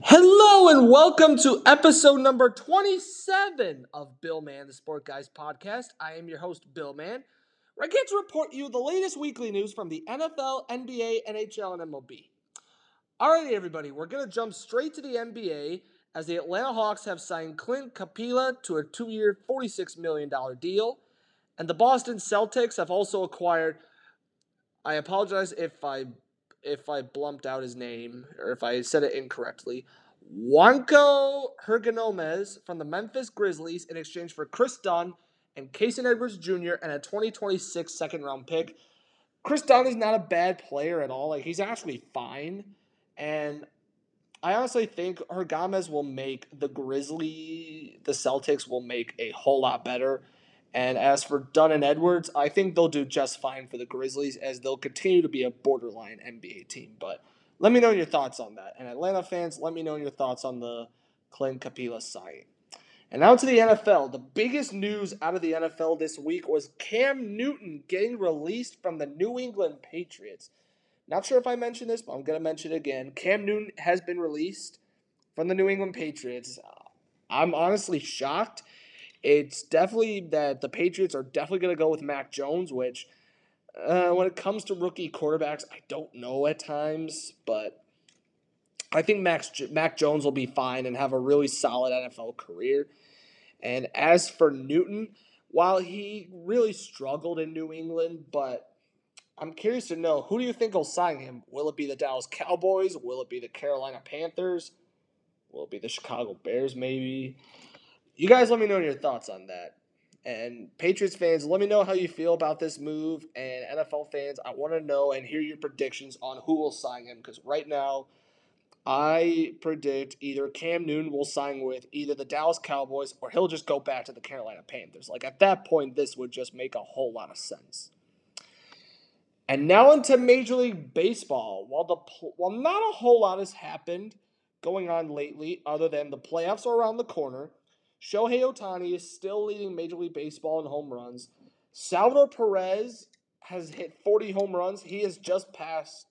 Hello and welcome to episode number 27 of Bill Man, the Sport Guys podcast. I am your host, Bill Man, where I get to report you the latest weekly news from the NFL, NBA, NHL, and MLB. Alrighty, everybody, we're going to jump straight to the NBA as the Atlanta Hawks have signed Clint Capela to a two year, $46 million deal. And the Boston Celtics have also acquired, I apologize if I if I blumped out his name or if I said it incorrectly. Juancho Hernangomez from the Memphis Grizzlies in exchange for Kris Dunn and Casey Edwards Jr. and a 2026 second round pick. Kris Dunn is not a bad player at all. Like he's actually fine. And I honestly think Hernangomez will make the Grizzly, the Celtics will make a whole lot better. And as for Dunn and Edwards, I think they'll do just fine for the Grizzlies as they'll continue to be a borderline NBA team. But let me know your thoughts on that. And Atlanta fans, let me know your thoughts on the Clint Capela signing. And now to the NFL. The biggest news out of the NFL this week was Cam Newton getting released from the New England Patriots. Not sure if I mentioned this, but I'm going to mention it again. Cam Newton has been released from the New England Patriots. I'm honestly shocked it's definitely that the Patriots are definitely going to go with Mac Jones, which uh, when it comes to rookie quarterbacks, I don't know at times, but I think Max Mac Jones will be fine and have a really solid NFL career. And as for Newton, while he really struggled in New England, but I'm curious to know who do you think will sign him? Will it be the Dallas Cowboys? Will it be the Carolina Panthers? Will it be the Chicago Bears? Maybe you guys let me know your thoughts on that. And Patriots fans, let me know how you feel about this move. And NFL fans, I want to know and hear your predictions on who will sign him. Because right now, I predict either Cam Newton will sign with either the Dallas Cowboys or he'll just go back to the Carolina Panthers. Like at that point, this would just make a whole lot of sense. And now into Major League Baseball. While the while not a whole lot has happened going on lately, other than the playoffs are around the corner, Shohei Ohtani is still leading Major League Baseball in home runs. Salvador Perez has hit 40 home runs. He has just passed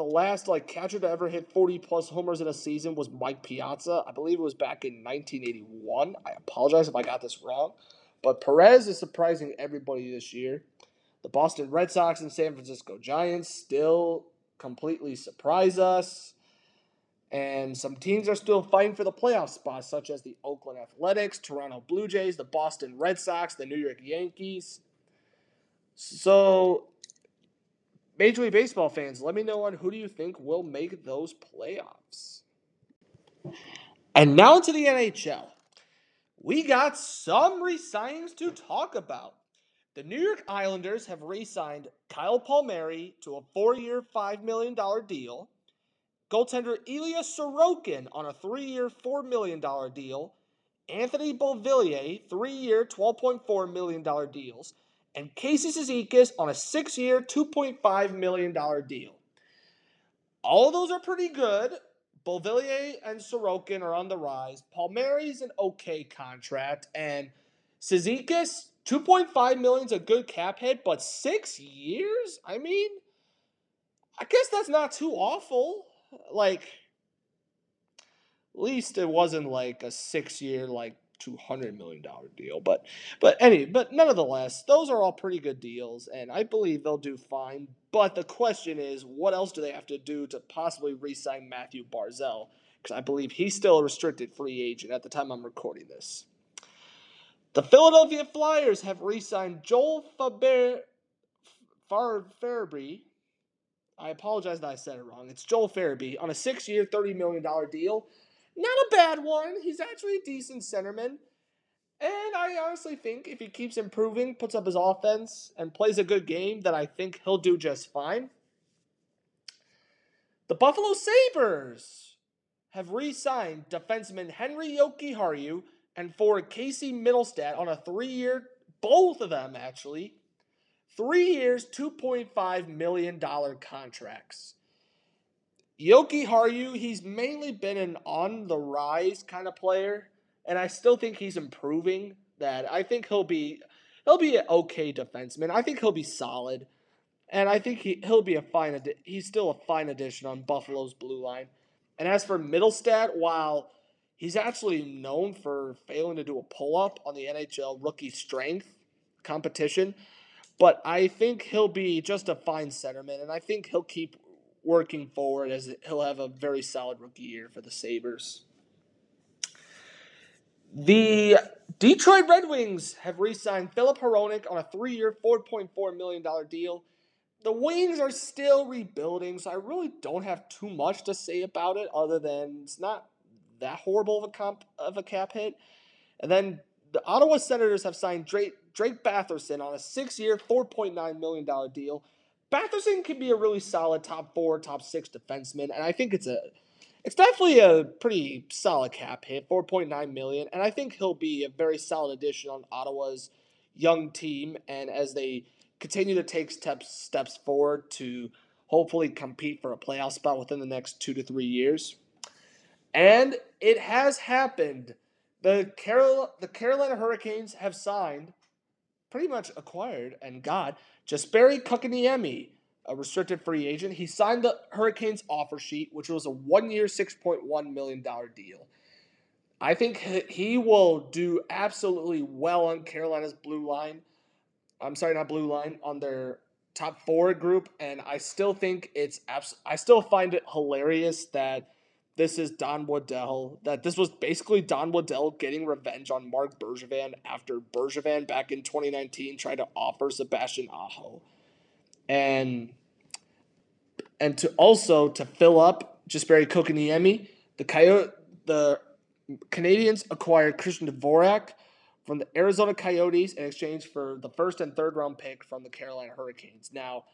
the last like catcher to ever hit 40 plus homers in a season was Mike Piazza. I believe it was back in 1981. I apologize if I got this wrong. But Perez is surprising everybody this year. The Boston Red Sox and San Francisco Giants still completely surprise us. And some teams are still fighting for the playoff spots, such as the Oakland Athletics, Toronto Blue Jays, the Boston Red Sox, the New York Yankees. So, Major League Baseball fans, let me know on who do you think will make those playoffs. And now to the NHL. We got some re-signings to talk about. The New York Islanders have re-signed Kyle Palmieri to a four-year, $5 million deal. Goaltender Ilya Sorokin on a three year, $4 million deal. Anthony Beauvillier, three year, $12.4 million deals. And Casey Cizikas on a six year, $2.5 million deal. All those are pretty good. Beauvillier and Sorokin are on the rise. Palmieri's an okay contract. And Cizikas, 2.5 million is a good cap hit, but six years? I mean, I guess that's not too awful like at least it wasn't like a six year like two hundred million dollar deal. But but any but nonetheless, those are all pretty good deals, and I believe they'll do fine. But the question is, what else do they have to do to possibly re-sign Mathew Barzal Because I believe he's still a restricted free agent at the time I'm recording this. The Philadelphia Flyers have re-signed Joel Faber, Far Farabee I apologize that I said it wrong. It's Joel Farabee on a six year, $30 million deal. Not a bad one. He's actually a decent centerman. And I honestly think if he keeps improving, puts up his offense, and plays a good game, that I think he'll do just fine. The Buffalo Sabres have re signed defenseman Henri Jokiharju and forward Casey Mittelstadt on a three year, both of them actually, Three years, $2.5 million contracts. Jokiharju, he's mainly been an on the rise kind of player, and I still think he's improving. That I think he'll be he'll be an okay defenseman. I think he'll be solid, and I think he he'll be a fine. He's still a fine addition on Buffalo's blue line. And as for Mittelstadt, while he's actually known for failing to do a pull up on the NHL rookie strength competition, but I think he'll be just a fine centerman, and I think he'll keep working forward as he'll have a very solid rookie year for the Sabres. The Detroit Red Wings have re signed Filip Hronek on a three year, $4.4 million deal. The Wings are still rebuilding, so I really don't have too much to say about it other than it's not that horrible of a, comp, of a cap hit. And then the Ottawa Senators have signed Drake, Drake Batherson on a six year, $4.9 million deal. Batherson can be a really solid top four, top six defenseman, and I think it's a it's definitely a pretty solid cap hit, 4.9 million, and I think he'll be a very solid addition on Ottawa's young team and as they continue to take steps steps forward to hopefully compete for a playoff spot within the next 2 to 3 years. And it has happened. The Carol the Carolina Hurricanes have signed pretty much acquired and got Jesperi Kotkaniemi a restricted free agent. He signed the Hurricanes offer sheet, which was a one year, $6.1 million deal. I think he will do absolutely well on Carolina's blue line. I'm sorry, not blue line, on their top four group. And I still think it's abs- I still find it hilarious that this is Don Waddell, that this was basically Don Waddell getting revenge on Marc Bergevin after Bergevin back in 2019 tried to offer Sebastian Aho and and to also to fill up Jesperi Kotkaniemi, the Coyote, the Canadiens acquired Christian Dvorak from the Arizona Coyotes in exchange for the first and third round pick from the Carolina Hurricanes. Now,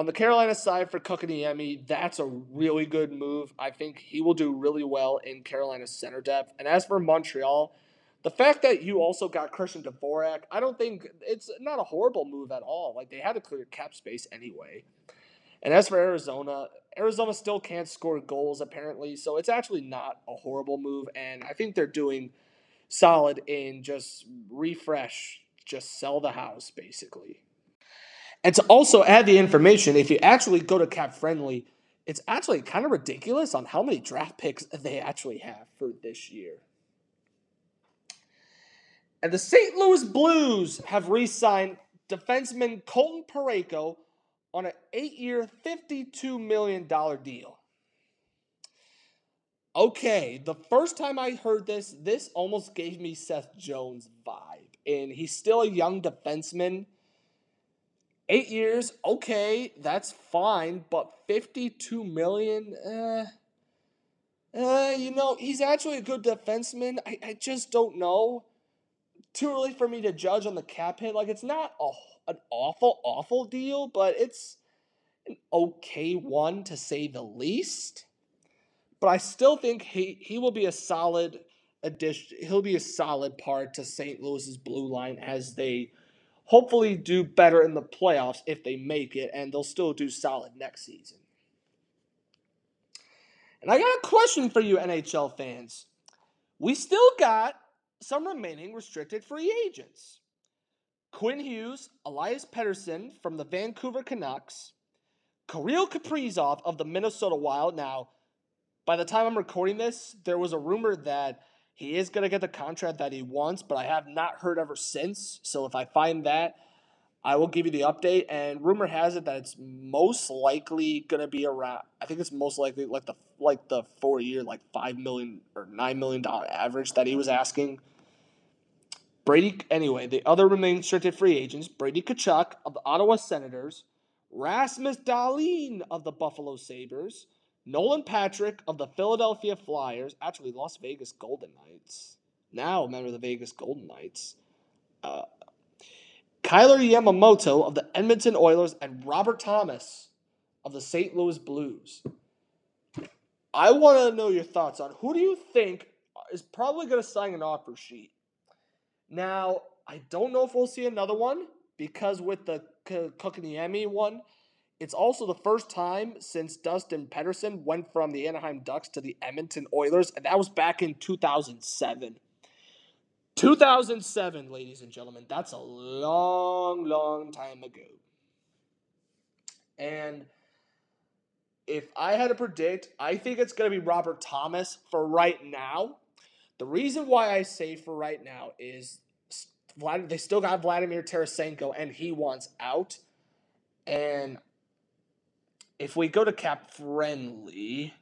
on the Carolina side for Kotkaniemi, that's a really good move. I think he will do really well in Carolina's center depth. And as for Montreal, the fact that you also got Christian Dvorak, I don't think it's not a horrible move at all. Like they had to clear cap space anyway. And as for Arizona, Arizona still can't score goals apparently, so it's actually not a horrible move. And I think they're doing solid in just refresh, just sell the house basically. And to also add the information, if you actually go to Cap Friendly, it's actually kind of ridiculous on how many draft picks they actually have for this year. And the St. Louis Blues have re signed defenseman Colton Parayko on an eight year, $52 million deal. Okay, the first time I heard this, this almost gave me Seth Jones vibe. And he's still a young defenseman. Eight years, okay, that's fine, but 52 million, eh. Uh, you know, he's actually a good defenseman. I, I just don't know too early for me to judge on the cap hit. Like it's not a, an awful, awful deal, but it's an okay one to say the least. But I still think he, he will be a solid addition. He'll be a solid part to St. Louis's blue line as they hopefully do better in the playoffs if they make it, and they'll still do solid next season. And I got a question for you, NHL fans. We still got some remaining restricted free agents. Quinn Hughes, Elias Pettersson from the Vancouver Canucks, Kirill Kaprizov of the Minnesota Wild. Now, by the time I'm recording this, there was a rumor that he is going to get the contract that he wants, but I have not heard ever since. So if I find that, I will give you the update. And rumor has it that it's most likely going to be around. I think it's most likely like the like the four year like five million or nine million dollar average that he was asking. Brady, anyway, the other remaining restricted free agents Brady Tkachuk of the Ottawa Senators, Rasmus Dahlin of the Buffalo Sabres, Nolan Patrick of the Philadelphia Flyers, actually Las Vegas Golden Knights, now a member of the Vegas Golden Knights, uh, Kailer Yamamoto of the Edmonton Oilers, and Robert Thomas of the St. Louis Blues. I want to know your thoughts on who do you think is probably going to sign an offer sheet now, I don't know if we'll see another one because with the Kotkaniemi one, it's also the first time since Dustin Pettersson went from the Anaheim Ducks to the Edmonton Oilers, and that was back in 2007. 2007, ladies and gentlemen. That's a long, long time ago. And if I had to predict, I think it's going to be Robert Thomas for right now. The reason why I say for right now is they still got Vladimir Tarasenko and he wants out. And if we go to cap friendly,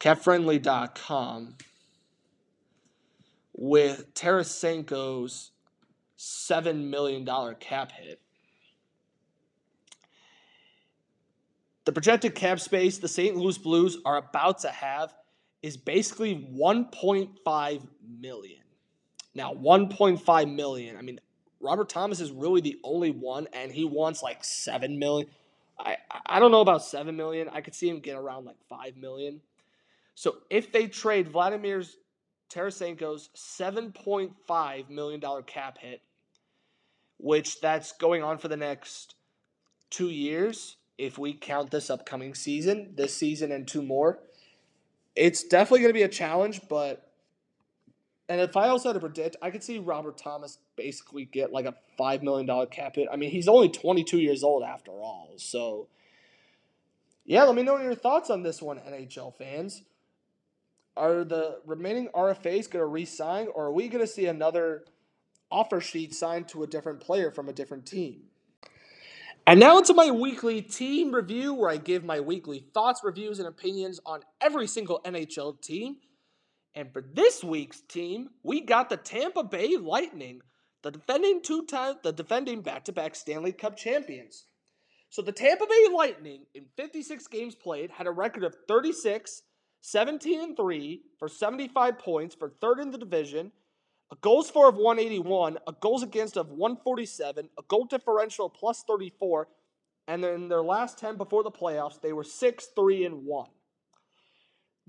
capfriendly.com with Tarasenko's $7 million cap hit. The projected cap space the St. Louis Blues are about to have is basically 1.5 million. Now, 1.5 million. I mean, Robert Thomas is really the only one, and he wants like 7 million. I, I don't know about 7 million. I could see him get around like 5 million. So if they trade Vladimir's Tarasenko's $7.5 million cap hit, which that's going on for the next two years, if we count this upcoming season, this season and two more, it's definitely going to be a challenge, but. And if I also had to predict, I could see Robert Thomas basically get like a $5 million cap hit. I mean, he's only 22 years old after all. So, yeah, let me know your thoughts on this one, NHL fans. Are the remaining RFAs going to re sign, or are we going to see another offer sheet signed to a different player from a different team? And now into my weekly team review where I give my weekly thoughts, reviews, and opinions on every single NHL team. And for this week's team, we got the Tampa Bay Lightning, the defending two times the defending back-to-back Stanley Cup champions. So the Tampa Bay Lightning in 56 games played had a record of 36, 17 and 3 for 75 points for third in the division a goals for of 181, a goals against of 147, a goal differential plus 34, and then their last 10 before the playoffs, they were 6 3 and 1.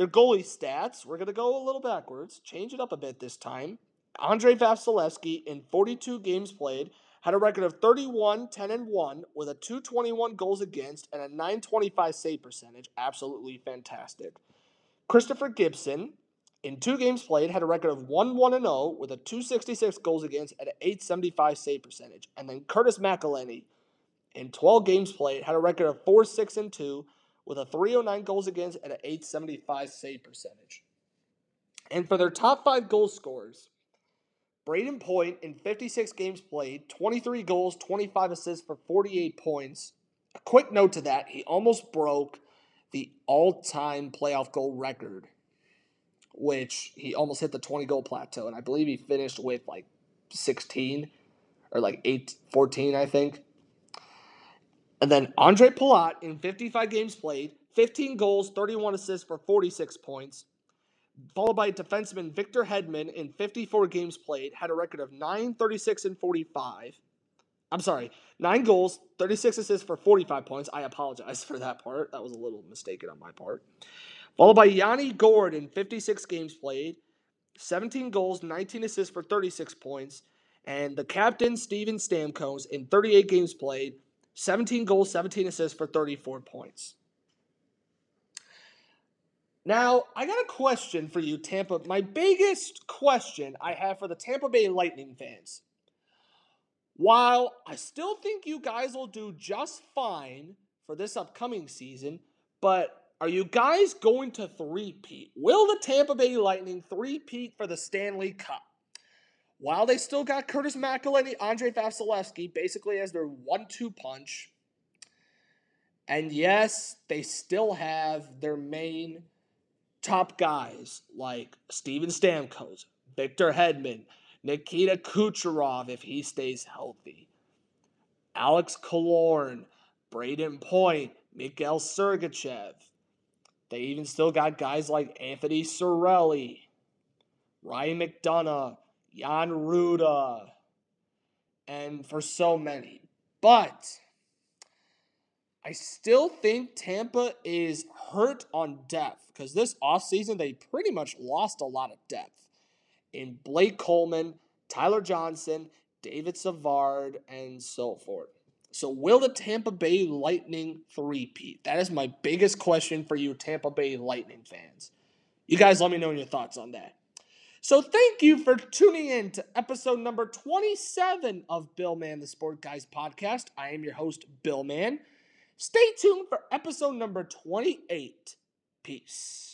Their goalie stats, we're going to go a little backwards, change it up a bit this time. Andrei Vasilevskiy, in 42 games played, had a record of 31, 10, and 1 with a 221 goals against and a 925 save percentage. Absolutely fantastic. Christopher Gibson, in two games played, had a record of 1 1 0 with a 266 goals against and an 875 save percentage. And then Curtis McElhinney, in 12 games played, had a record of 4 6 and 2 with a 309 goals against and an 875 save percentage. And for their top five goal scorers, Brayden Point in 56 games played, 23 goals, 25 assists for 48 points. A quick note to that, he almost broke the all time playoff goal record which he almost hit the 20 goal plateau. And I believe he finished with like 16 or like 8, 14, I think. And then Andre Palat in 55 games played, 15 goals, 31 assists for 46 points. Followed by defenseman Victor Hedman in 54 games played, had a record of 9, 36, and 45. I'm sorry, 9 goals, 36 assists for 45 points. I apologize for that part. That was a little mistaken on my part. Followed by Yanni Gourde in 56 games played, 17 goals, 19 assists for 36 points. And the captain, Steven Stamkos, in 38 games played, 17 goals, 17 assists for 34 points. Now, I got a question for you, Tampa. My biggest question I have for the Tampa Bay Lightning fans. While I still think you guys will do just fine for this upcoming season, but are you guys going to three-peat? Will the Tampa Bay Lightning three-peat for the Stanley Cup? While they still got Curtis McElhinney, Andrei Vasilevskiy basically as their one-two punch, and yes, they still have their main top guys like Steven Stamkos, Victor Hedman, Nikita Kucherov if he stays healthy, Alex Killorn, Brayden Point, Mikhail Sergachev, they even still got guys like Anthony Cirelli, Ryan McDonagh, Jan Rutta, and for so many. But I still think Tampa is hurt on depth because this offseason they pretty much lost a lot of depth in Blake Coleman, Tyler Johnson, David Savard, and so forth. So, will the Tampa Bay Lightning three-peat? That is my biggest question for you, Tampa Bay Lightning fans. You guys let me know your thoughts on that. So thank you for tuning in to episode number 27 of Bill Man the Sport Guys podcast. I am your host, Bill Man. Stay tuned for episode number 28. Peace.